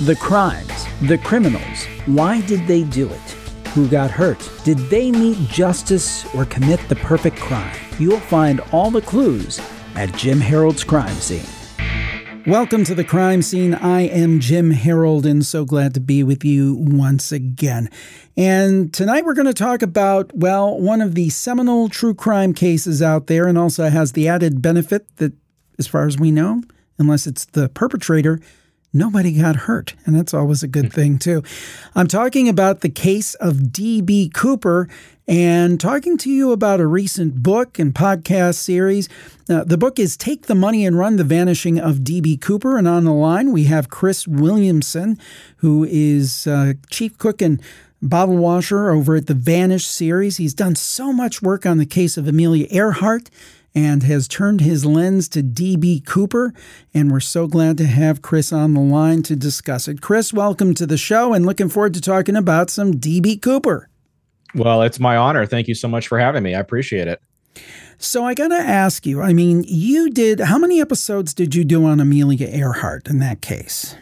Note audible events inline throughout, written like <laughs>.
The crimes, the criminals, why did they do it? Who got hurt? Did they meet justice or commit the perfect crime? You'll find all the clues at Jim Harold's Crime Scene. Welcome to the crime scene. I am Jim Harold and so glad to be with you once again. And tonight we're going to talk about, well, one of the seminal true crime cases out there and also has the added benefit that, as far as we know, unless it's the perpetrator, nobody got hurt. And that's always a good thing, too. I'm talking about the case of D.B. Cooper and talking to you about a recent book and podcast series. Uh, the book is Take the Money and Run The Vanishing of D.B. Cooper. And on the line, we have Chris Williamson, who is uh, chief cook and bottle washer over at the Vanish series. He's done so much work on the case of Amelia Earhart and has turned his lens to D.B. Cooper. And we're so glad to have Chris on the line to discuss it. Chris, welcome to the show and looking forward to talking about some D.B. Cooper. Well, it's my honor. Thank you so much for having me. I appreciate it. So I got to ask you, I mean, you did, how many episodes did you do on Amelia Earhart in that case?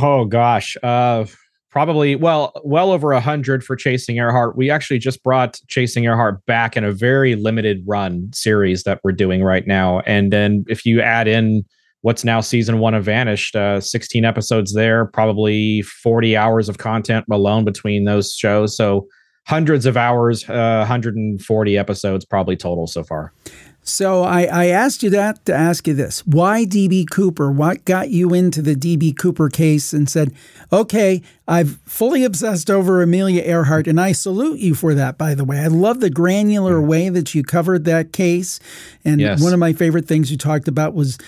Oh, gosh. Uh, probably well well over a hundred for chasing earhart. We actually just brought chasing earhart back in a very limited run series that we're doing right now. And then if you add in what's now season one of vanished uh, 16 episodes there probably 40 hours of content alone between those shows. So hundreds of hours uh, 140 episodes probably total so far so I, I asked you that to ask you this. Why DB Cooper? What got you into the DB Cooper case and said, okay, I've fully obsessed over Amelia Earhart, and I salute you for that, by the way. I love the granular way that you covered that case. And yes. one of my favorite things you talked about was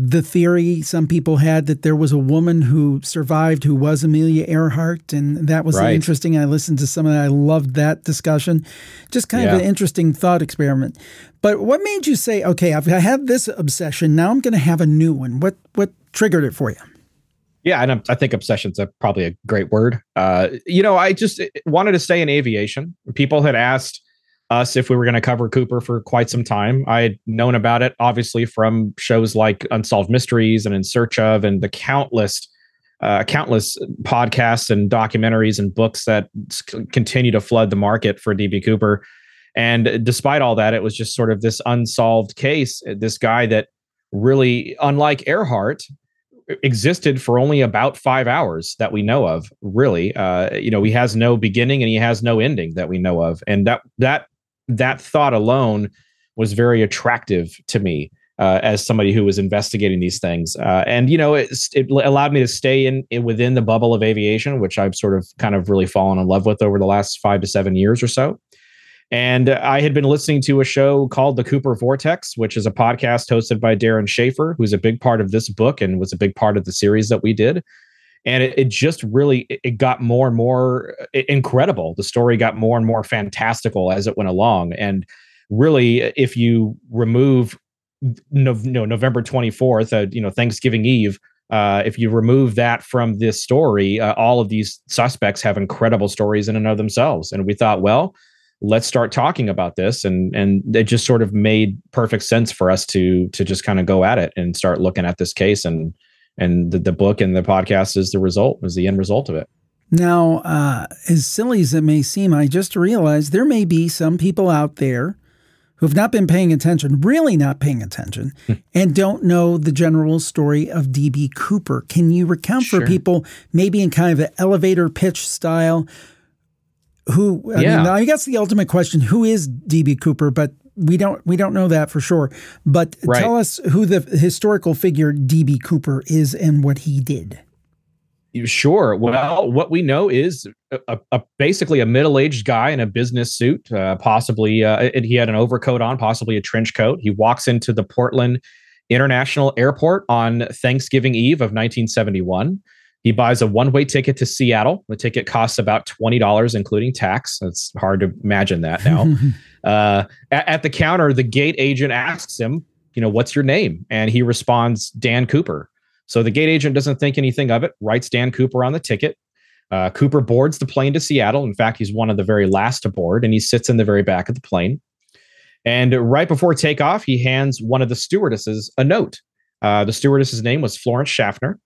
the theory some people had that there was a woman who survived who was Amelia Earhart, and that was right. interesting. I listened to some of that. I loved that discussion. Just kind yeah. of an interesting thought experiment. But what made you say, okay, I've had this obsession. Now I'm going to have a new one. What what triggered it for you? Yeah, and I think obsession's a, probably a great word. Uh, you know, I just wanted to stay in aviation. People had asked us if we were going to cover Cooper for quite some time. I had known about it, obviously, from shows like Unsolved Mysteries and In Search of, and the countless, uh, countless podcasts and documentaries and books that continue to flood the market for DB Cooper. And despite all that, it was just sort of this unsolved case. This guy that really, unlike Earhart, existed for only about five hours that we know of. Really, uh, you know, he has no beginning and he has no ending that we know of, and that that that thought alone was very attractive to me uh, as somebody who was investigating these things. Uh, and you know, it, it, allowed me to stay in, in, within the bubble of aviation, which I've sort of kind of really fallen in love with over the last five to seven years or so. And I had been listening to a show called The Cooper Vortex, which is a podcast hosted by Darren Schaefer, who's a big part of this book and was a big part of the series that we did and it, it just really it got more and more uh, incredible. The story got more and more fantastical as it went along. And really if you remove no, no november 24th uh, you know thanksgiving eve uh, if you remove that from this story uh, all of these suspects have incredible stories in and of themselves. And we thought well let's start talking about this. And and it just sort of made perfect sense for us to to just kind of go at it and start looking at this case and and the, the book and the podcast is the result, is the end result of it. Now, uh, as silly as it may seem, I just realized there may be some people out there who've not been paying attention, really not paying attention, <laughs> hmm. and don't know the general story of D.B. Cooper. Can you recount sure. for people, maybe in kind of an elevator pitch style, who, I yeah. mean, I guess the ultimate question, who is D.B. Cooper? But we don't we don't know that for sure. But right. tell us who the historical figure DB Cooper is and what he did. Sure. Well, what we know is a, a basically a middle-aged guy in a business suit, uh, possibly uh, he had an overcoat on, possibly a trench coat. He walks into the Portland International Airport on Thanksgiving Eve of 1971. He buys a one-way ticket to Seattle. The ticket costs about twenty dollars, including tax. It's hard to imagine that now. <laughs> uh, at, at the counter, the gate agent asks him, "You know, what's your name?" And he responds, "Dan Cooper." So the gate agent doesn't think anything of it. Writes Dan Cooper on the ticket. Uh, Cooper boards the plane to Seattle. In fact, he's one of the very last to board, and he sits in the very back of the plane. And right before takeoff, he hands one of the stewardesses a note. Uh, the stewardess's name was Florence Schaffner.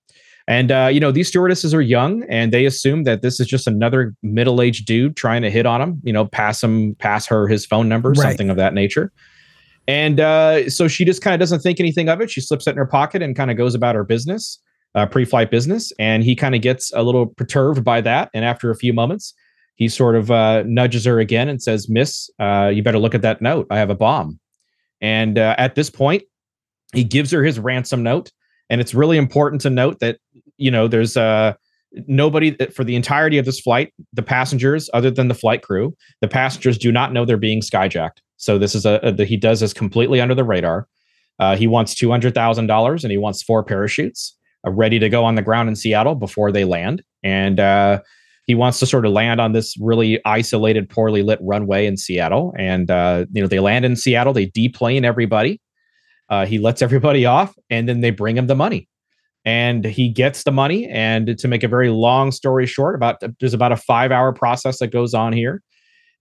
And uh, you know, these stewardesses are young, and they assume that this is just another middle-aged dude trying to hit on him. You know, pass him, pass her his phone number, right. something of that nature. And uh, so she just kind of doesn't think anything of it. She slips it in her pocket and kind of goes about her business, uh, pre-flight business. And he kind of gets a little perturbed by that. And after a few moments, he sort of uh, nudges her again and says, "Miss, uh, you better look at that note. I have a bomb." And uh, at this point, he gives her his ransom note. And it's really important to note that you know there's uh, nobody for the entirety of this flight. The passengers, other than the flight crew, the passengers do not know they're being skyjacked. So this is a, a he does this completely under the radar. Uh, he wants two hundred thousand dollars and he wants four parachutes uh, ready to go on the ground in Seattle before they land. And uh, he wants to sort of land on this really isolated, poorly lit runway in Seattle. And uh, you know they land in Seattle. They deplane everybody. Uh, he lets everybody <laughs> off, and then they bring him the money. And he gets the money. And to make a very long story short, about there's about a five hour process that goes on here.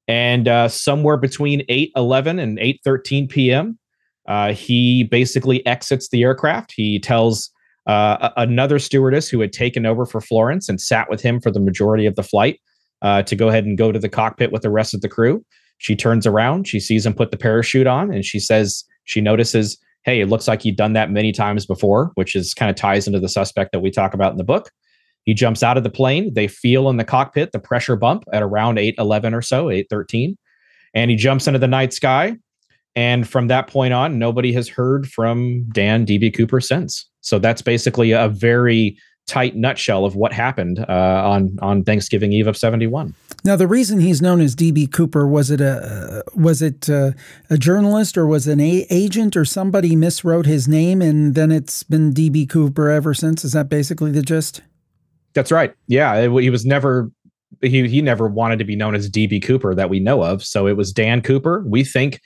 And uh, somewhere between 8 11 and 8 13 p.m., uh, he basically exits the aircraft. He tells uh, another stewardess who had taken over for Florence and sat with him for the majority of the flight uh, to go ahead and go to the cockpit with the rest of the crew. She turns around, she sees him put the parachute on, and she says she notices, "Hey, it looks like he'd done that many times before," which is kind of ties into the suspect that we talk about in the book. He jumps out of the plane. They feel in the cockpit the pressure bump at around 811 or so, 813. And he jumps into the night sky. And from that point on, nobody has heard from Dan DB Cooper since. So that's basically a very tight nutshell of what happened uh, on on Thanksgiving Eve of '71. Now, the reason he's known as DB Cooper was it a was it a, uh, a journalist or was it an a- agent or somebody miswrote his name and then it's been DB Cooper ever since? Is that basically the gist? That's right. Yeah, it, he was never he he never wanted to be known as DB Cooper that we know of. So it was Dan Cooper. We think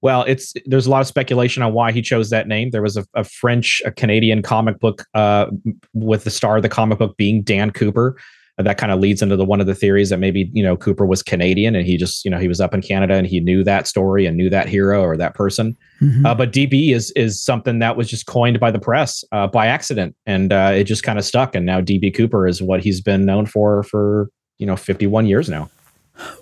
well, it's there's a lot of speculation on why he chose that name. There was a, a French, a Canadian comic book uh, with the star of the comic book being Dan Cooper. Uh, that kind of leads into the one of the theories that maybe you know Cooper was Canadian and he just you know he was up in Canada and he knew that story and knew that hero or that person. Mm-hmm. Uh, but DB is is something that was just coined by the press uh, by accident and uh, it just kind of stuck. And now DB Cooper is what he's been known for for you know 51 years now.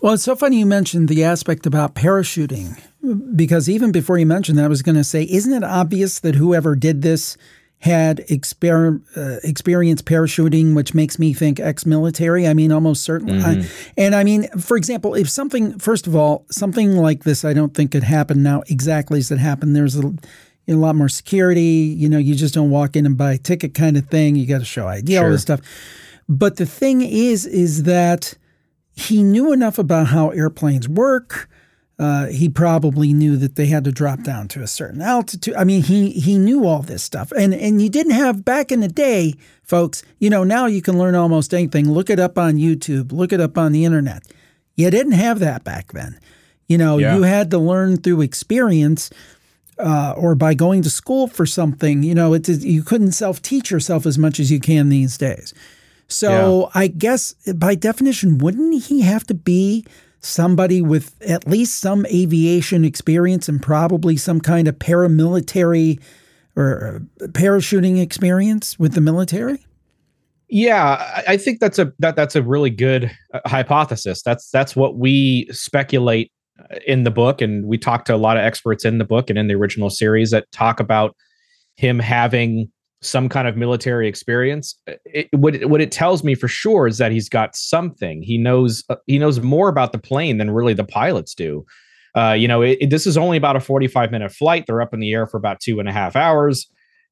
Well, it's so funny you mentioned the aspect about parachuting because even before you mentioned that, I was going to say, isn't it obvious that whoever did this had exper- uh, experience parachuting, which makes me think ex-military. I mean, almost certainly. Mm-hmm. I, and I mean, for example, if something, first of all, something like this, I don't think could happen now exactly as it happened. There's a, you know, a lot more security. You know, you just don't walk in and buy a ticket kind of thing. You got to show ID, sure. all this stuff. But the thing is, is that he knew enough about how airplanes work. Uh, he probably knew that they had to drop down to a certain altitude. I mean, he he knew all this stuff, and and you didn't have back in the day, folks. You know, now you can learn almost anything. Look it up on YouTube. Look it up on the internet. You didn't have that back then. You know, yeah. you had to learn through experience. Uh, or by going to school for something, you know, it, you couldn't self teach yourself as much as you can these days. So yeah. I guess by definition, wouldn't he have to be somebody with at least some aviation experience and probably some kind of paramilitary or uh, parachuting experience with the military? Yeah, I think that's a that that's a really good uh, hypothesis. That's that's what we speculate uh, in the book, and we talk to a lot of experts in the book and in the original series that talk about him having some kind of military experience it, what, it, what it tells me for sure is that he's got something. He knows uh, he knows more about the plane than really the pilots do. Uh, you know it, this is only about a 45 minute flight. They're up in the air for about two and a half hours.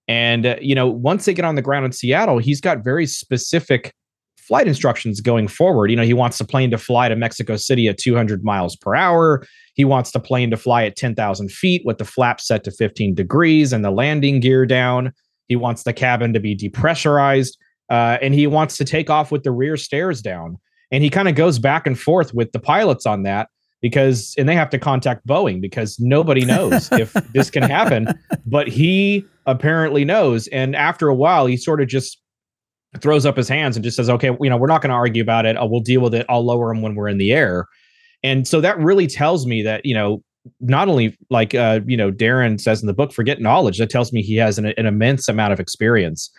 And uh, you know once they get on the ground in seattle he's got very specific flight instructions going forward. You know he wants the plane to fly to mexico city at 200 miles per hour. He wants the plane to fly at 10,000 feet with the flaps set to 15 degrees and the landing gear down he wants the cabin to be depressurized, uh, and he wants to take off with the rear stairs down. And he kind of goes back and forth with the pilots on that because, and they have to contact Boeing because nobody knows if <laughs> this can happen. But he apparently knows. And after a while, he sort of just throws up his hands and just says, okay, you know, we're not going to argue about it. we'll deal with it. I'll lower him when we're in the air. And so that really tells me that, you know, not only like uh, you know Darren says in the book, forget knowledge. That tells me he has an, an immense amount of experience.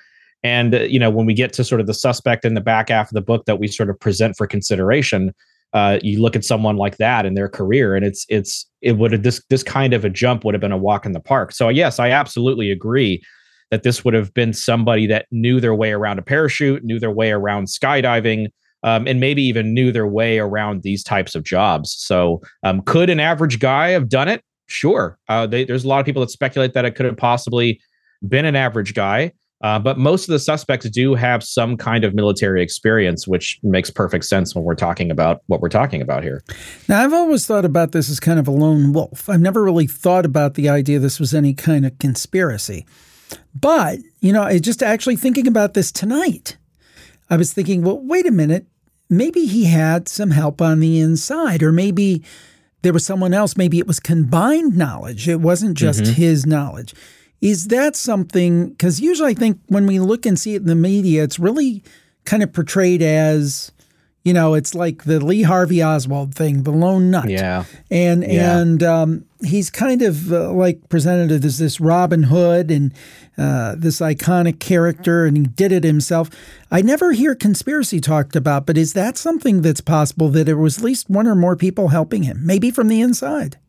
And uh, you know, when we get to sort of the suspect in the back half of the book that we sort of present for consideration, uh, you look at someone like that in their career, and it's it's it would have this this kind of a jump would have been a walk in the park. So yes, I absolutely agree that this would have been somebody that knew their way around a parachute, knew their way around skydiving, um, and maybe even knew their way around these types of jobs. So, um, could an average guy have done it? Sure. Uh, they, there's a lot of people that speculate that it could have possibly been an average guy. Uh, but most of the suspects do have some kind of military experience, which makes perfect sense when we're talking about what we're talking about here. Now, I've always thought about this as kind of a lone wolf. I've never really thought about the idea this was any kind of conspiracy. But, you know, just actually thinking about this tonight, I was thinking, well, wait a minute maybe he had some help on the inside, or maybe there was someone else. Maybe it was combined knowledge. It wasn't just mm-hmm. his knowledge. Is that something? Because usually I think when we look and see it in the media, it's really kind of portrayed as you know, it's like the Lee Harvey Oswald thing, the lone nut. Yeah. And yeah. and um, he's kind of uh, like presented as this Robin Hood and uh, this iconic character, and he did it himself. I never hear conspiracy talked about, but is that something that's possible that there was at least one or more people helping him, maybe from the inside?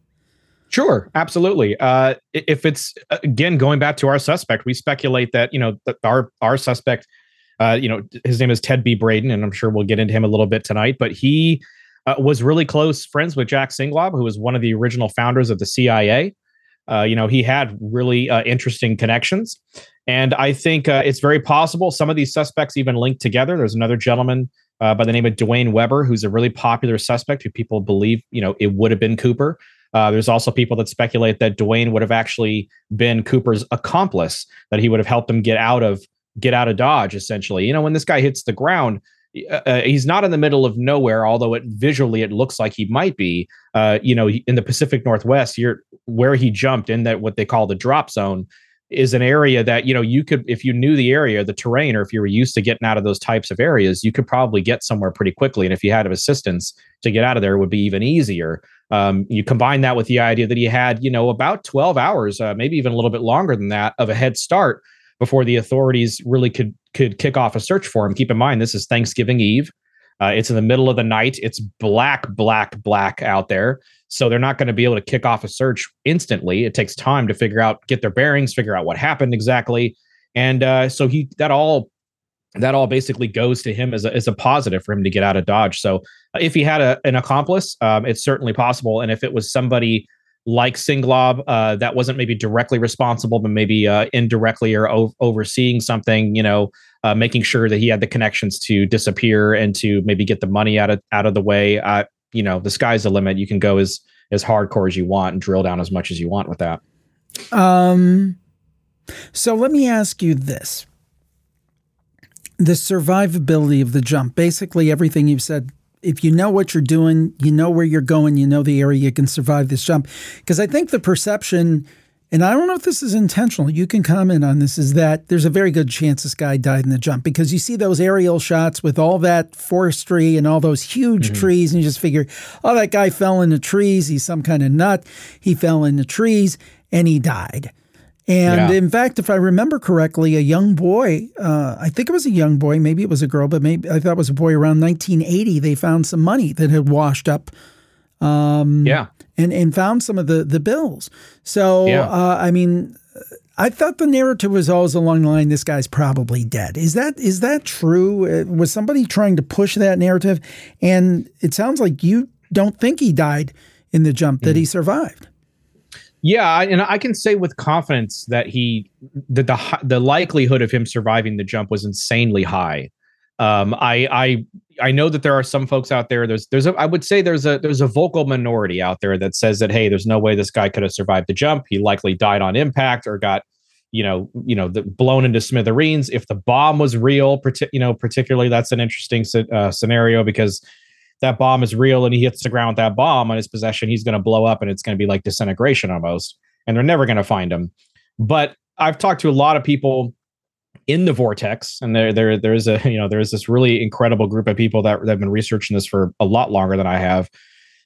Sure, absolutely. Uh, if it's again going back to our suspect, we speculate that you know our our suspect uh, you know, his name is Ted B. Braden, and I'm sure we'll get into him a little bit tonight. But he uh, was really close friends with Jack Singlaub, who was one of the original founders of the CIA. Uh, you know, he had really uh, interesting connections, and I think uh, it's very possible some of these suspects even linked together. There's another gentleman uh, by the name of Duane Weber, who's a really popular suspect who people believe, you know, it would have been Cooper. Uh, there's also people that speculate that Duane would have actually been Cooper's accomplice, that he would have helped him get out of get out of dodge essentially. You know when this guy hits the ground uh, uh, he's not in the middle of nowhere although it visually it looks like he might be. Uh, you know in the pacific northwest you're where he jumped in that what they call the drop zone is an area that you know you could if you knew the area the terrain or if you were used to getting out of those types of areas you could probably get somewhere pretty quickly. And if you had assistance to get out of there it would be even easier. Um, you combine that with the idea that he had you know about 12 hours uh, maybe even a little bit longer than that of a head start before the authorities really could could kick off a search for him. Keep in mind, this is Thanksgiving Eve. Uh, it's in the middle of the night. It's black, black, black out there. So they're not going to be able to kick off a search instantly. It takes time to figure out, get their bearings, figure out what happened exactly. And uh, so he that all that all basically goes to him as a, as a positive for him to get out of Dodge. So uh, if he had a, an accomplice, um, it's certainly possible. And if it was somebody like Singlaub, uh, that wasn't maybe directly responsible, but maybe uh, indirectly or o- overseeing something, you know, uh, making sure that he had the connections to disappear and to maybe get the money out of out of the way. You know, the sky's the limit. You can go as as hardcore as you want and drill down as much as you want with that. Um. So let me ask you this: the survivability of the jump. Basically, everything you've said if you know what you're doing, you know where you're going, you know the area, you can survive this jump. Because I think the perception, and I don't know if this is intentional, you can comment on this, is that there's a very good chance this guy died in the jump because you see those aerial shots with all that forestry and all those huge mm-hmm. trees, and you just figure, oh, that guy fell in the trees. He's some kind of nut. He fell in the trees and he died. And yeah. in fact, if I remember correctly, a young boy, uh, I think it was a young boy, maybe it was a girl, but maybe I thought it was a boy around 1980, they found some money that had washed up. Um, yeah. And, and found some of the, the bills. So, yeah. uh, I mean, I thought the narrative was always along the line, this guy's probably dead. Is that is that true? Uh, was somebody trying to push that narrative? And it sounds like you don't think he died in the jump, that mm. he survived. Yeah, and I can say with confidence that he that the the likelihood of him surviving the jump was insanely high. Um, I I I know that there are some folks out there. There's there's a I would say there's a there's a vocal minority out there that says that hey, there's no way this guy could have survived the jump. He likely died on impact or got you know you know the, blown into smithereens. If the bomb was real, you know particularly that's an interesting uh, scenario because that bomb is real and he hits the ground with that bomb on his possession, he's going to blow up and it's going to be like disintegration almost. And they're never going to find him. But I've talked to a lot of people in the vortex, and there there there's a <laughs> you know there's this really incredible group of people that, that have been researching this for a lot longer than I have.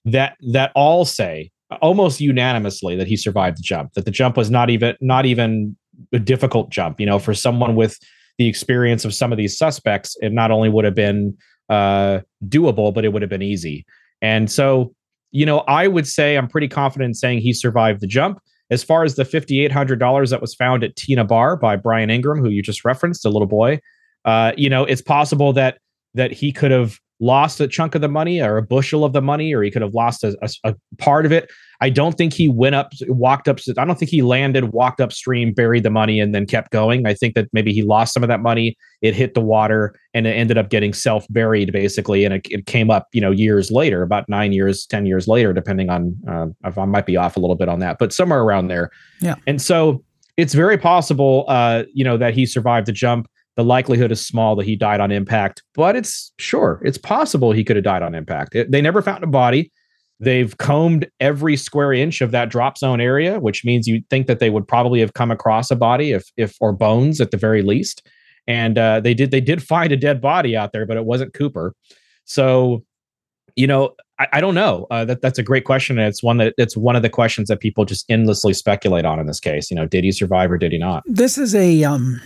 That that all say almost unanimously that he survived the jump. That the jump was not even not even a difficult jump. You know, for someone with the experience of some of these suspects, it not only would have been uh, doable, but it would have been easy. And so, you know, I would say I'm pretty confident in saying he survived the jump. As far as the $5,800 that was found at Tena Bar by Brian Ingram, who you just referenced, a little boy, uh, you know, it's possible that that he could have lost a chunk of the money or a bushel of the money, or he could have lost a, a, a part of it. I don't think he went up, walked up. I don't think he landed, walked upstream, buried the money, and then kept going. I think that maybe he lost some of that money. It hit the water, and it ended up getting self buried basically, and it, it, came up, you know, years later, about nine years, ten years later, depending on. Uh, if I might be off a little bit on that, but somewhere around there. Yeah. And so it's very possible, uh, you know, that he survived the jump. The likelihood is small that he died on impact, but it's sure it's possible he could have died on impact. It, they never found a body They've combed every square inch of that drop zone area, which means you'd think that they would probably have come across a body, if if or bones at the very least. And uh, they did they did <laughs> find a dead body out there, but it wasn't Cooper. So, you know, I, I don't know. Uh, that that's a great question, and it's one that it's one of the questions that people just endlessly speculate on in this case. You know, did he survive or did he not? This is a um,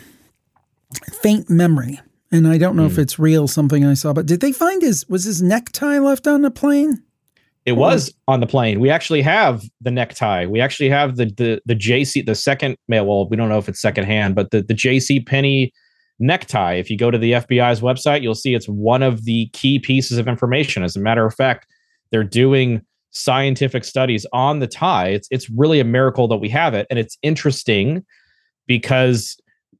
faint memory, and I don't know mm. if hmm. it's real. Something I saw, but did they find his was his necktie left on the plane? It was on the plane. We actually have the necktie. We actually have the the the JC the second well, we don't know if it's secondhand, but the the JC Penney necktie. If you go to the FBI's website, you'll see it's one of the key pieces of information. As a matter of fact, they're doing scientific studies on the tie. It's it's really a miracle that we have it, and it's interesting because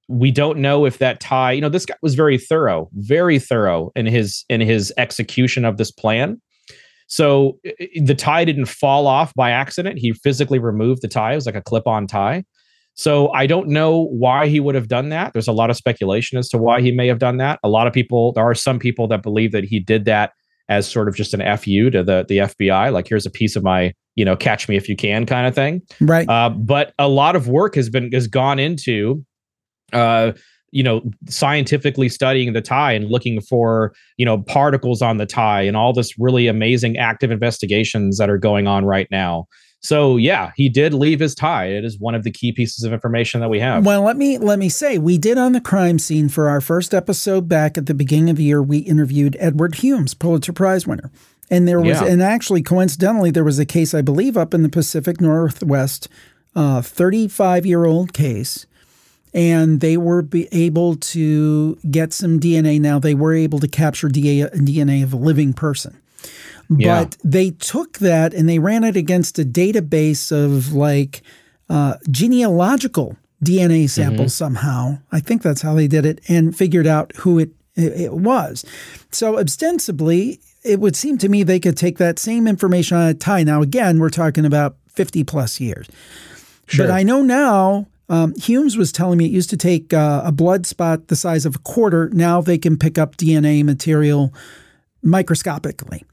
we don't know if that tie. You know, this guy was very thorough, very thorough in his in his execution of this plan. So the tie didn't fall off by accident. He physically removed the tie. It was like a clip on tie. So I don't know why he would have done that. There's a lot of speculation as to why he may have done that. A lot of people, there are some people that believe that he did that as sort of just an fu to the the FBI. Like here's a piece of my, you know, catch me if you can kind of thing. Right. Uh, but a lot of work has been has gone into uh, you know scientifically studying the tie and looking for you know particles on the tie and all this really amazing active investigations that are going on right now. So yeah he did leave his tie. It is one of the key pieces of information that we have. Well let me let me say we did on the crime scene for our first episode back at the beginning of the year we interviewed edward humes pulitzer prize winner. And there was yeah. and actually coincidentally there was a case i believe up in the pacific northwest uh, 35 year old case and they were able to get some DNA. Now they were able to capture DNA of a living person. Yeah. But they took that and they ran it against a database of like uh, genealogical DNA samples mm-hmm. somehow. I think that's how they did it and figured out who it, it was. So ostensibly, it would seem to me they could take that same information on a tie. Now, again, we're talking about 50 plus years. Sure. But I know now um, Humes was telling me it used to take uh, a blood spot the size of a quarter. Now they can pick up DNA material microscopically.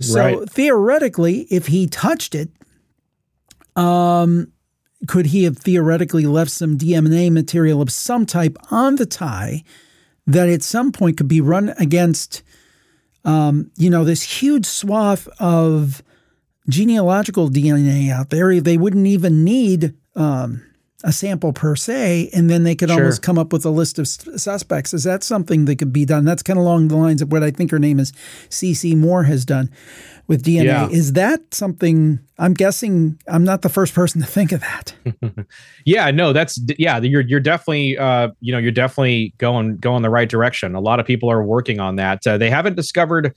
So right. theoretically, if he touched it, um, could he have theoretically left some DNA material of some type on the tie that at some point could be run against, um, you know, this huge swath of genealogical DNA out there? They wouldn't even need. Um, a sample per se, and then they could sure. almost come up with a list of suspects. Is that something that could be done? That's kind of along the lines of what I think her name is, CeCe Moore has done with DNA. Yeah. Is that something? I'm guessing I'm not the first person to think of that. <laughs> yeah, no, that's yeah. You're you're definitely uh, you know you're definitely going going the right direction. A lot of people are working on that. Uh, they haven't discovered.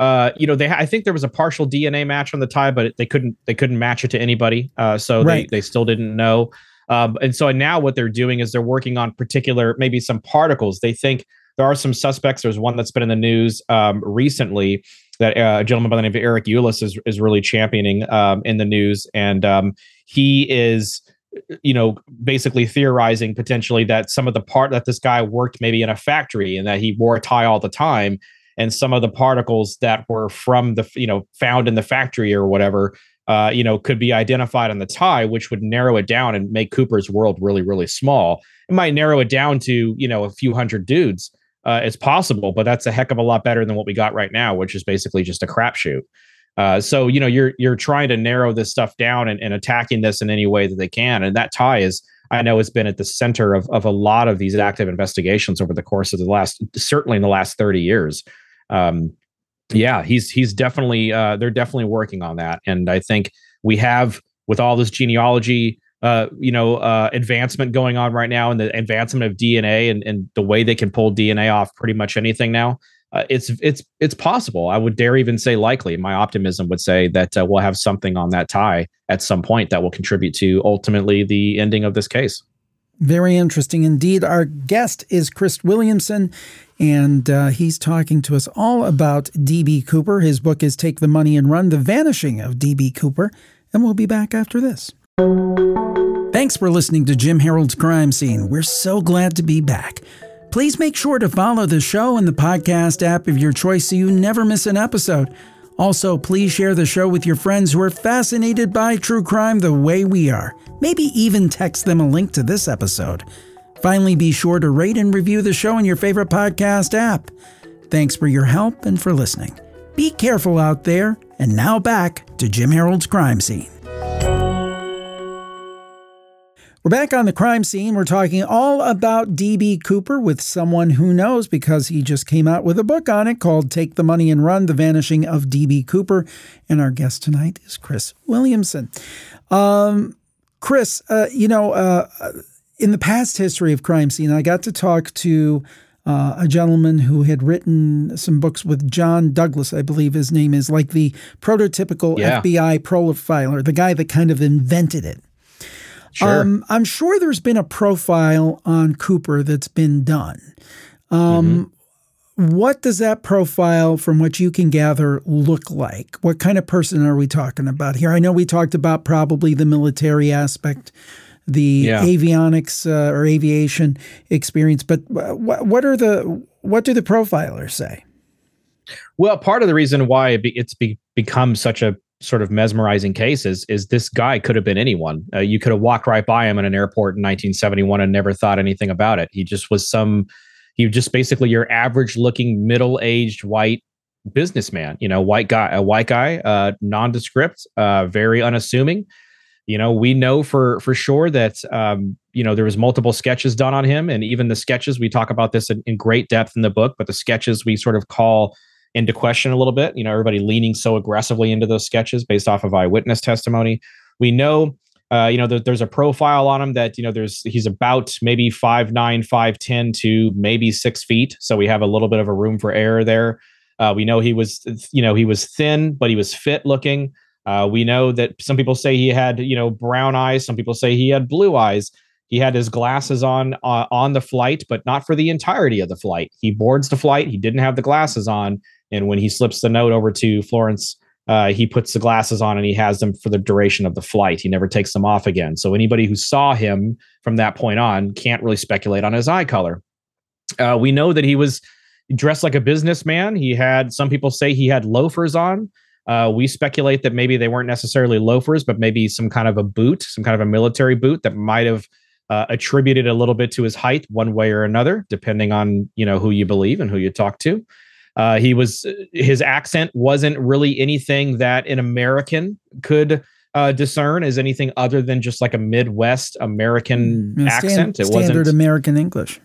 Uh, you know, they I think there was a partial DNA match on the tie, but they couldn't they couldn't match it to anybody. Uh, so right. they they still didn't know. Um, and so now what they're doing is they're working on particular, maybe some particles. They think there are some suspects. There's one that's been in the news um, recently that uh, a gentleman by the name of Eric Ulis is, is really championing um, in the news. And um, he is, you know, basically theorizing potentially that some of the part that this guy worked maybe in a factory and that he wore a tie all the time. And some of the particles that were from the, you know, found in the factory or whatever uh, you know, could be identified on the tie, which would narrow it down and make Cooper's world really, really small. It might narrow it down to, you know, a few hundred dudes. Uh, it's possible, but that's a heck of a lot better than what we got right now, which is basically just a crapshoot. Uh, so you know, you're you're trying to narrow this stuff down and, and attacking this in any way that they can, and that tie is. I know has been at the center of, of a lot of these active investigations over the course of the last, certainly in the last 30 years. Um, yeah, he's he's definitely uh, they're definitely working on that, and I think we have with all this genealogy, uh, you know, uh, advancement going on right now, and the advancement of DNA and, and the way they can pull DNA off pretty much anything now. Uh, it's it's it's possible. I would dare even say likely. My optimism would say that uh, we'll have something on that tie at some point that will contribute to ultimately the ending of this case. Very interesting indeed. Our guest is Chris Williamson, and uh, he's talking to us all about D.B. Cooper. His book is Take the Money and Run The Vanishing of D.B. Cooper, and we'll be back after this. Thanks for listening to Jim Harold's Crime Scene. We're so glad to be back. Please make sure to follow the show in the podcast app of your choice so you never miss an episode. Also, please share the show with your friends who are fascinated by true crime the way we are. Maybe even text them a link to this episode. Finally, be sure to rate and review the show in your favorite podcast app. Thanks for your help and for listening. Be careful out there. And now back to Jim Harold's crime scene. We're back on the crime scene. We're talking all about D.B. Cooper with someone who knows because he just came out with a book on it called Take the Money and Run The Vanishing of D.B. Cooper. And our guest tonight is Chris Williamson. Um, Chris, uh, you know, uh, in the past history of crime scene, I got to talk to uh, a gentleman who had written some books with John Douglas, I believe his name is, like the prototypical yeah. FBI profiler, the guy that kind of invented it. Sure. Um, I'm sure there's been a profile on Cooper that's been done. Um, mm-hmm. What does that profile, from what you can gather, look like? What kind of person are we talking about here? I know we talked about probably the military aspect, the yeah. avionics uh, or aviation experience, but what, what are the what do the profilers say? Well, part of the reason why it's be, become such a sort of mesmerizing case is, is this guy could have been anyone. Uh, you could have walked right by him in an airport in 1971 and never thought anything about it. He just was some, he just basically your average looking middle aged white businessman, you know, white guy, a white guy, uh, nondescript, uh, very unassuming. You know, we know for for sure that um, you know there was multiple sketches done on him, and even the sketches we talk about this in, in great depth in the book. But the sketches we sort of call into question a little bit. You know, everybody leaning so aggressively into those sketches based off of eyewitness testimony. We know, uh, you know, that there's a profile on him that you know there's he's about maybe five nine, five ten to maybe six feet. So we have a little bit of a room for error there. Uh, we know he was, you know, he was thin, but he was fit looking. Uh, we know that some people say he had, you know, brown eyes. Some people say he had blue eyes. He had his glasses on uh, on the flight, but not for the entirety of the flight. He boards the flight. He didn't have the glasses on, and when he slips the note over to Florence, uh, he puts the glasses on and he has them for the duration of the flight. He never takes them off again. So anybody who saw him from that point on can't really speculate on his eye color. Uh, we know that he was dressed like a businessman. He had some people say he had loafers on. Uh, we speculate that maybe they weren't necessarily loafers, but maybe some kind of a boot, some kind of a military boot that might have uh, attributed a little bit to his height, one way or another, depending on you know who you believe and who you talk to. Uh, he was his accent wasn't really anything that an American could uh, discern as anything other than just like a Midwest American mm, accent. Stand, it wasn't standard American English.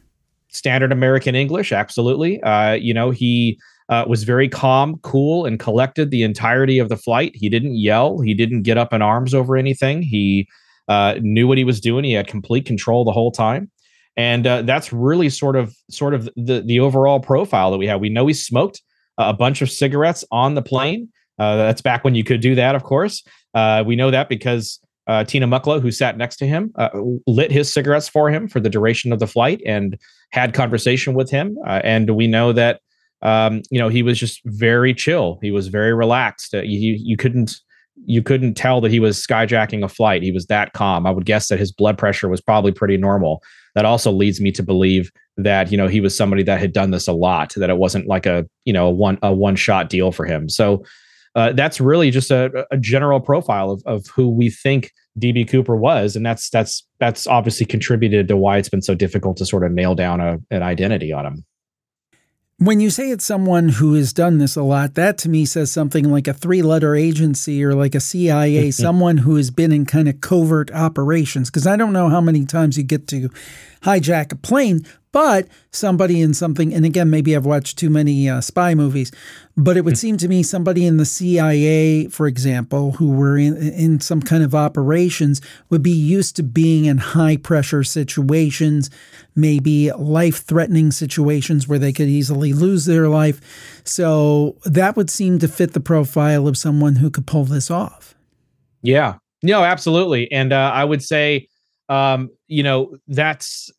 Standard American English, absolutely. Uh, you know, he uh, was very calm, cool, and collected the entirety of the flight. He didn't yell. He didn't get up in arms over anything. He uh, knew what he was doing. He had complete control the whole time and uh, that's really sort of sort of the the overall profile that we have. We know he smoked a bunch of cigarettes on the plane. Uh, that's back when you could do that, of course. Uh, we know that because uh, Tina Mucklow, who sat next to him, uh, lit his cigarettes for him for the duration of the flight and had conversation with him. Uh, and we know that um, you know he was just very chill. He was very relaxed. you you couldn't you couldn't tell that he was skyjacking a flight. He was that calm. I would guess that his blood pressure was probably pretty normal that also leads me to believe that you know he was somebody that had done this a lot that it wasn't like a you know a one a one shot deal for him. So uh, that's really just a, a general profile of, of who we think db cooper was and that's that's that's obviously contributed to why it's been so difficult to sort of nail down a, an identity on him When you say it's someone who has done this a lot, that to me says something like a three letter agency or like a CIA, <laughs> someone who has been in kind of covert operations. Because I don't know how many times you get to hijack a plane, but somebody in something, and again, maybe I've watched too many uh, spy movies, but it would seem to me somebody in the CIA, for example, who were in, in some kind of operations would be used to being in high pressure situations, maybe life threatening situations where they could easily lose their life. So that would seem to fit the profile of someone who could pull this off. Yeah, no, absolutely. And uh, I would say, um, you know, that's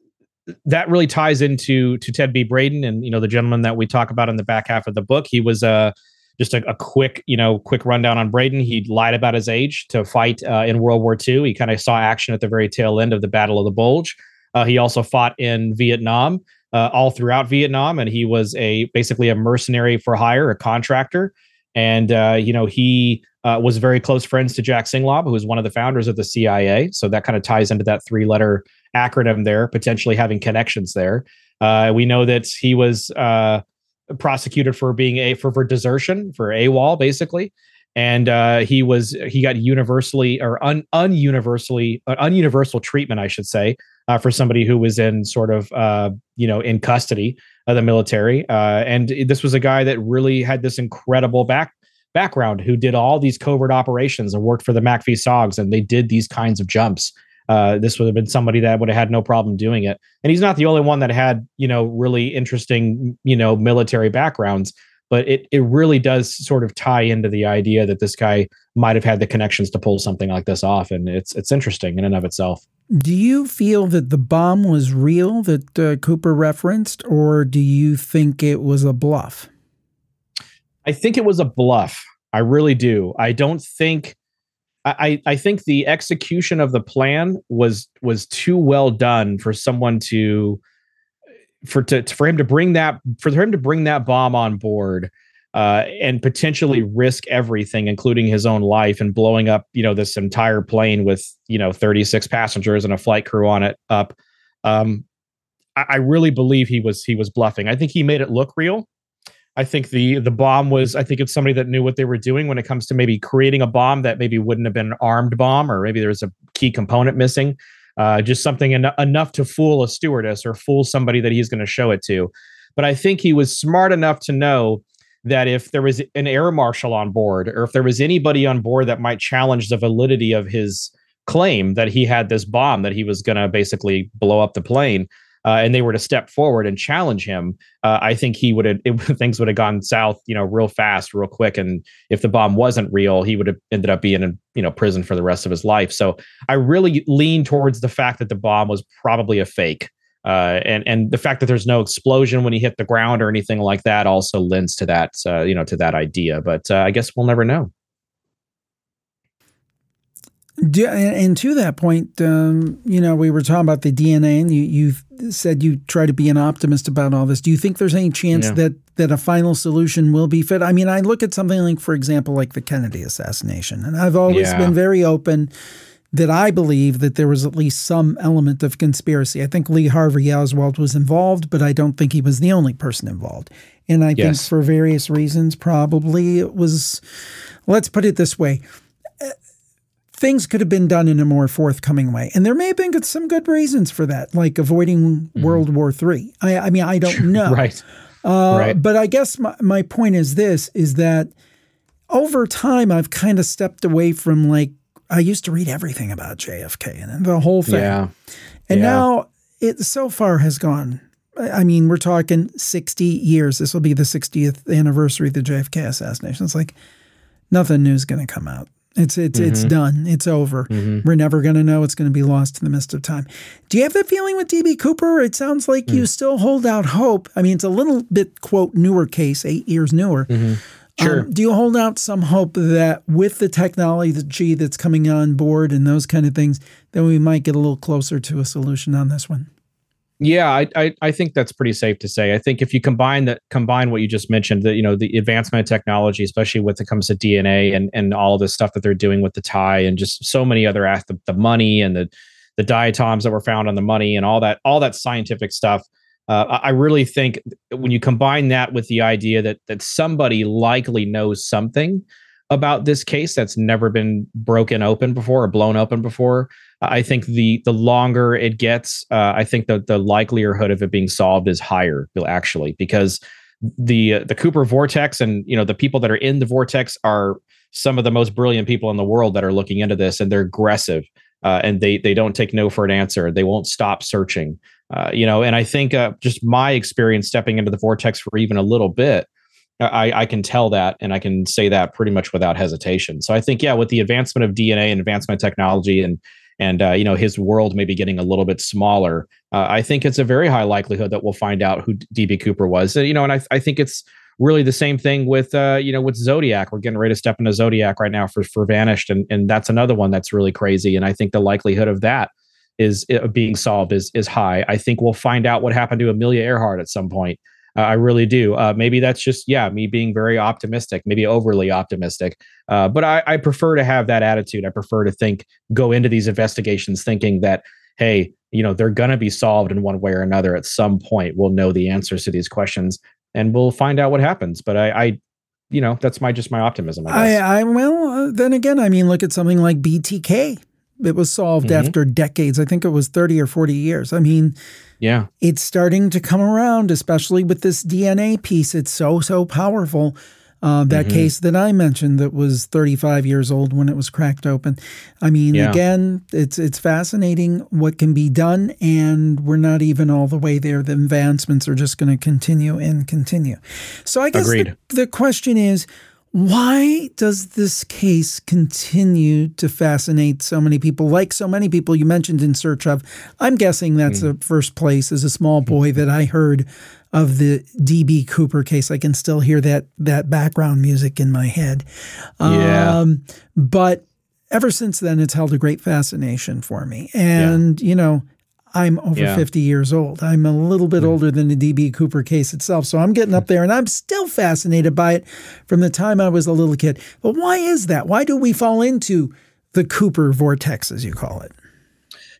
that really ties into to Ted B. Braden and you know the gentleman that we talk about in the back half of the book. He was uh, just a, a quick you know quick rundown on Braden. He lied about his age to fight uh, in World War II. He kind of saw action at the very tail end of the Battle of the Bulge. Uh, he also fought in Vietnam, uh, all throughout Vietnam, and he was a basically a mercenary for hire, a contractor. And uh, you know he uh, was very close friends to Jack Singlaub, who was one of the founders of the CIA. So that kind of ties into that three letter acronym there, potentially having connections there. Uh, we know that he was uh, prosecuted for being a for, for desertion for AWOL basically, and uh, he was he got universally or un ununiversally uh, ununiversal treatment, I should say, uh, for somebody who was in sort of uh, you know in custody of the military. Uh, and this was a guy that really had this incredible back background who did all these covert operations and worked for the MACV SOGs, and they did these kinds of jumps uh, this would have been somebody that would have had no problem doing it. And he's not the only one that had, you know, really interesting, you know, military backgrounds. But it it really does sort of tie into the idea that this guy might have had the connections to pull something like this off, and it's it's interesting in and of itself. Do you feel that the bomb was real that uh, Cooper referenced, or do you think it was a bluff? I think it was a bluff. I really do. I don't think I, I think the execution of the plan was was too well done for someone to for to for him to bring that for him to bring that bomb on board uh, and potentially risk everything, including his own life, and blowing up you know this entire plane with you know 36 passengers and a flight crew on it up. Um, I, I really believe he was he was bluffing. I think he made it look real. I think the the bomb was I think it's somebody that knew what they were doing when it comes to maybe creating a bomb that maybe wouldn't have been an armed bomb or maybe there's a key component missing. Uh, just something en- enough to fool a stewardess or fool somebody that he's going to show it to. But I think he was smart enough to know that if there was an air marshal on board or if there was anybody on board that might challenge the validity of his claim that he had this bomb that he was going to basically blow up the plane uh, and they were to step forward and challenge him, uh, I think he would have <laughs> things would have gone south, you know, real fast, real quick. And if the bomb wasn't real, he would have ended up being in you know prison for the rest of his life. So I really lean towards the fact that the bomb was probably a fake. Uh, and and the fact that there's no explosion when he hit the ground or anything like that also lends to that uh, you know to that idea. But uh, I guess we'll never know. Do, and to that point, um, you know, we were talking about the DNA, and you you said you try to be an optimist about all this. Do you think there's any chance yeah. that that a final solution will be fit? I mean, I look at something like, for example, like the Kennedy assassination, and I've always yeah. been very open that I believe that there was at least some element of conspiracy. I think Lee Harvey Oswald was involved, but I don't think he was the only person involved. And I yes. think for various reasons, probably it was. Let's put it this way things could have been done in a more forthcoming way. And there may have been some good reasons for that, like avoiding mm-hmm. World War III. I, I, mean, I don't <laughs> know. right. Uh, right. But I guess my, my point is this is that over time, I've kind of stepped away from like, I used to read everything about JFK and the whole thing. Yeah. And yeah. now it so far has gone. I mean, we're talking 60 years. This will be the 60th anniversary of the JFK assassination. It's like nothing new is going to come out. It's it's mm-hmm. it's done. It's over. Mm-hmm. We're never going to know. It's going to be lost in the mist of time. Do you have that feeling with DB Cooper? It sounds like mm. you still hold out hope. I mean, it's a little bit quote newer case, eight years newer. Mm-hmm. Sure. Um, do you hold out some hope that with the technology that's coming on board and those kind of things, that we might get a little closer to a solution on this one? Yeah, I, I, I think that's pretty safe to say. I think if you combine that combine what you just mentioned, that you know the advancement of technology, especially when it comes to DNA and and all the stuff that they're doing with the tie and just so many other aspects, the, the money and the the diatoms that were found on the money and all that all that scientific stuff. Uh, I really think when you combine that with the idea that that somebody likely knows something about this case that's never been broken open before or blown open before, I think the the longer it gets, uh, I think the the likelihood of it being solved is higher. Actually, because the the Cooper vortex and you know the people that are in the vortex are some of the most brilliant people in the world that are looking into this and they're aggressive uh, and they they don't take no for an answer they won't stop searching uh, you know and i think uh, just my experience stepping into the vortex for even a little bit I, I can tell that and i can say that pretty much without hesitation so i think yeah with the advancement of dna and advancement of technology and and uh, you know his world maybe getting a little bit smaller uh, i think it's a very high likelihood that we'll find out who db cooper was And, you know and i, I think it's really the same thing with uh, you know with Zodiac. We're getting ready to step into Zodiac right now for for Vanished, and and that's another one that's really crazy. And I think the likelihood of that is uh, being solved is is high. I think we'll find out what happened to Amelia Earhart at some point. Uh, I really do. Uh, maybe that's just yeah, me being very optimistic, maybe overly optimistic. Uh, but I, I prefer to have that attitude. I prefer to think go into these investigations thinking that hey, you know, they're going to be solved in one way or another at some point. We'll know the answers to these questions and we'll find out what happens. But I, I you know, that's my just my optimism. I, I, I, well, uh, then again, I mean, look at something like BTK. It was solved mm-hmm. after decades. I think it was 30 or 40 years. I mean, yeah, it's starting to come around, especially with this DNA piece. It's so, so powerful. Uh, that mm-hmm. case that I mentioned that was 35 years old when it was cracked open. I mean, yeah. again, it's it's fascinating what can be done, and we're not even all the way there. The advancements are just going to continue and continue. So I guess the, the question is. Why does this case continue to fascinate so many people? Like so many people you mentioned in search of, I'm guessing that's mm. the first place as a small boy that I heard of the DB Cooper case. I can still hear that that background music in my head. Yeah. Um, but ever since then, it's held a great fascination for me. And, yeah. you know, I'm over yeah. 50 years old. I'm a little bit older than the DB Cooper case itself. So I'm getting up there and I'm still fascinated by it from the time I was a little kid. But why is that? Why do we fall into the Cooper vortex, as you call it?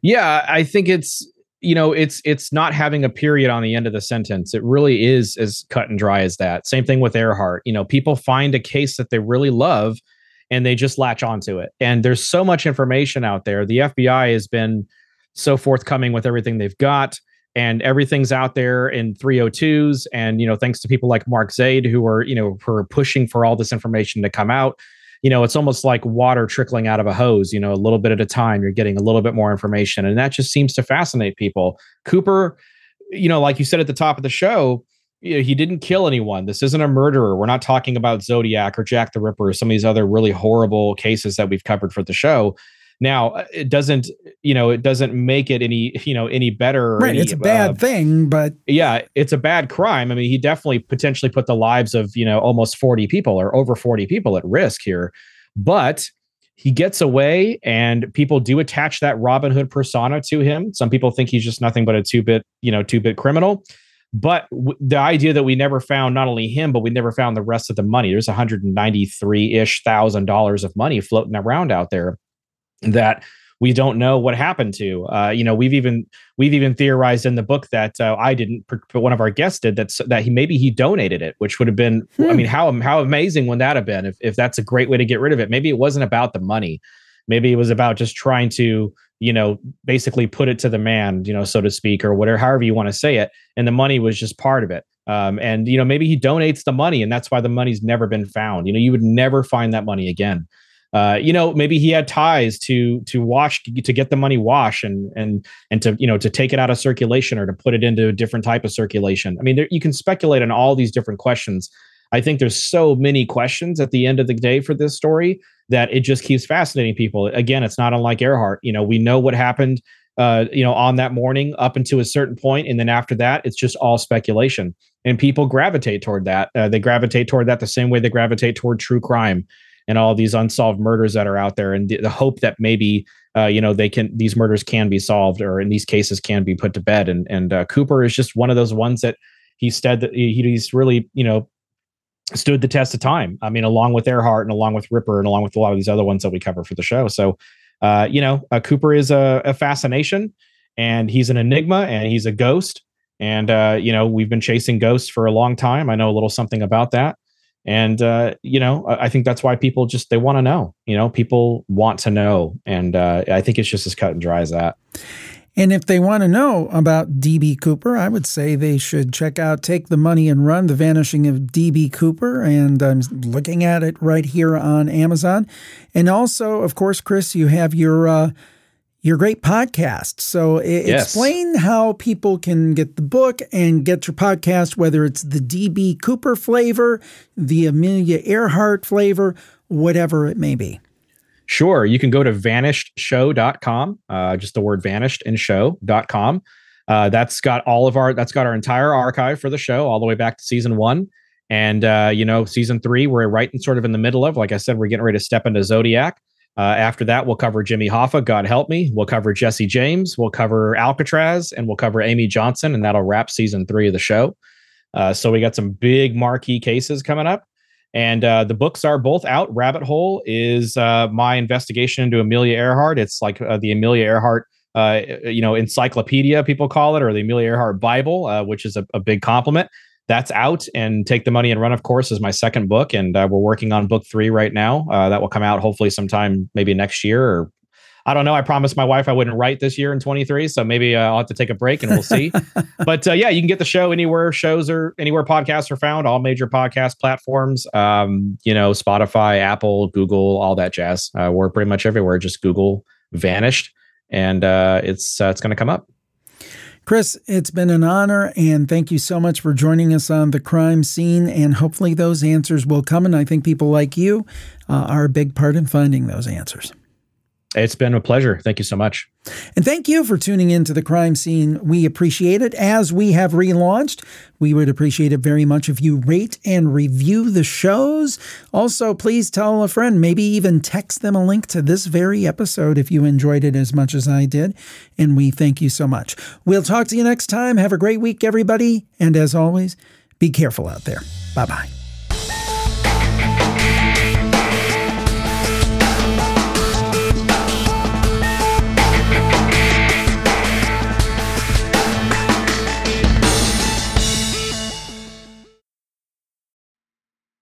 Yeah, I think it's you know it's it's not having a period on the end of the sentence it really is as cut and dry as that same thing with earhart you know people find a case that they really love and they just latch onto it and there's so much information out there the fbi has been so forthcoming with everything they've got and everything's out there in 302s and you know thanks to people like mark zaid who are you know who are pushing for all this information to come out you know, it's almost like water trickling out of a hose, you know, a little bit at a time, you're getting a little bit more information. And that just seems to fascinate people. Cooper, you know, like you said at the top of the show, you know, he didn't kill anyone. This isn't a murderer. We're not talking about Zodiac or Jack the Ripper or some of these other really horrible cases that we've covered for the show. Now, uh, it doesn't, you know, it doesn't make it any, <laughs> you know, any better. Right. Any, it's a bad uh, thing, but yeah, it's a bad crime. I mean, he definitely potentially put the lives of, you know, almost 40 people or over 40 people at risk here. But he gets away and people do attach that Robin Hood persona to him. Some people think he's just nothing but a two bit, you know, two bit criminal. But w- the idea that we never found not only him, but we never found the rest of the money. There's 193 ish thousand dollars of money floating around out there that we don't know what happened to. Uh, you know, we've even we've even theorized in the book that uh, I didn't, but one of our guests did that that he maybe he donated it, which would have been. Hmm. I mean, how how amazing would that have been if if that's a great way to get rid of it? Maybe it wasn't about the money. Maybe it was about just trying to you know basically put it to the man, you know, so to speak, or whatever, however you want to say it. And the money was just part of it. Um, and you know, maybe he donates the money, and that's why the money's never been found. You know, you would never find that money again uh, you know, maybe he had ties to to wash to get the money wash and and and to you know to take it out of circulation or to put it into a different type of circulation. I mean, there, you can speculate on all these different questions. I think there's so many questions at the end of the day for this story that it just keeps fascinating people. Again, it's not unlike Earhart. You know, we know what happened. Uh, you know, on that morning up until a certain point, and then after that, it's just all speculation. And people gravitate toward that. Uh, they gravitate toward that the same way they gravitate toward true crime and all these unsolved murders that are out there and the, the hope that maybe uh, you know they can these murders can be solved or in these cases can be put to bed and and uh, cooper is just one of those ones that he said that he, he's really you know stood the test of time i mean along with earhart and along with ripper and along with a lot of these other ones that we cover for the show so uh, you know uh, cooper is a, a fascination and he's an enigma and he's a ghost And uh, you know, we've been chasing ghosts for a long time. I know a little something about that. And uh, you know, I think that's why people just they want to know. You know, people want to know, and uh, I think it's just as cut and dry as that. And if they want to know about DB Cooper, I would say they should check out Take the Money and Run The Vanishing of DB Cooper. And I'm looking at it right here on Amazon. And also, of course, Chris, you have your. Uh, your great podcast. So yes. explain how people can get the book and get your podcast, whether it's the DB Cooper flavor, the Amelia Earhart flavor, whatever it may be. Sure. You can go to vanishedshow.com, uh, just the word vanished and show.com. Uh, that's got all of our, that's got our entire archive for the show all the way back to season one. And, uh, you know, season three, we're right in sort of in the middle of, like I said, we're getting ready to step into Zodiac. Uh, after that, we'll cover Jimmy Hoffa, God help me. We'll cover Jesse James. We'll cover Alcatraz and we'll cover Amy Johnson. And that'll wrap season three of the show. Uh, so we got some big marquee cases coming up. And uh, the books are both out. Rabbit Hole is uh, my investigation into Amelia Earhart. It's like uh, the Amelia Earhart, uh, you know, encyclopedia people call it, or the Amelia Earhart Bible, which is a, a, big compliment. That's out, and Take the Money and Run, of course, is my second book, and uh, we're working on book three right now. that will come out hopefully sometime maybe next year or I don't know. I promised my wife I wouldn't write this year in 23, so maybe uh, I'll have to take a break and we'll see. <laughs> but uh, yeah, you can get the show anywhere shows or anywhere podcasts are found, all major podcast platforms. Um, you know, Spotify, Apple, Google, all that jazz. Uh, we're pretty much everywhere. Just Google vanished, and uh, it's uh, it's going to come up. Chris, it's been an honor, and thank you so much for joining us on the crime scene. And hopefully, those answers will come. And I think people like you uh, are a big part in finding those answers. It's been a pleasure. Thank you so much. And thank you for tuning in to the crime scene. We appreciate it. As we have relaunched, we would appreciate it very much if you rate and review the shows. Also, please tell a friend, maybe even text them a link to this very episode if you enjoyed it as much as I did. And we thank you so much. We'll talk to you next time. Have a great week, everybody. And as always, be careful out there. Bye bye.